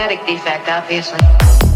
genetic defect, obviously.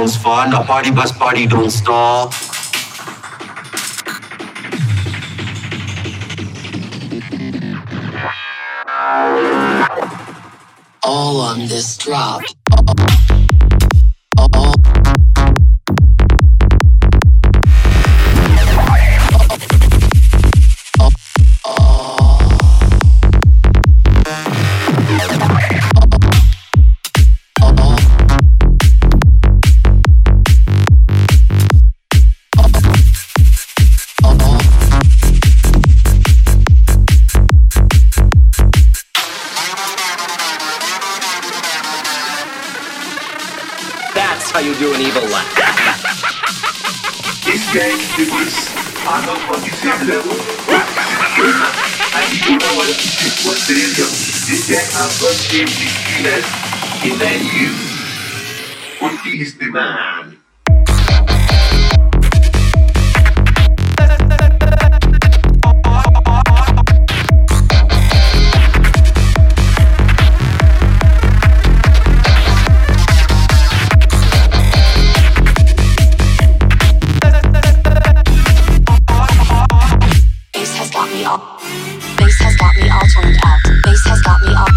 sounds fun. A party bus party don't stall. All on this drop. do an evil laugh. this guy did this on a fucking step level. I you know what what's the deal? This guy has got him in the in 90 years. Und he is the man. got me off.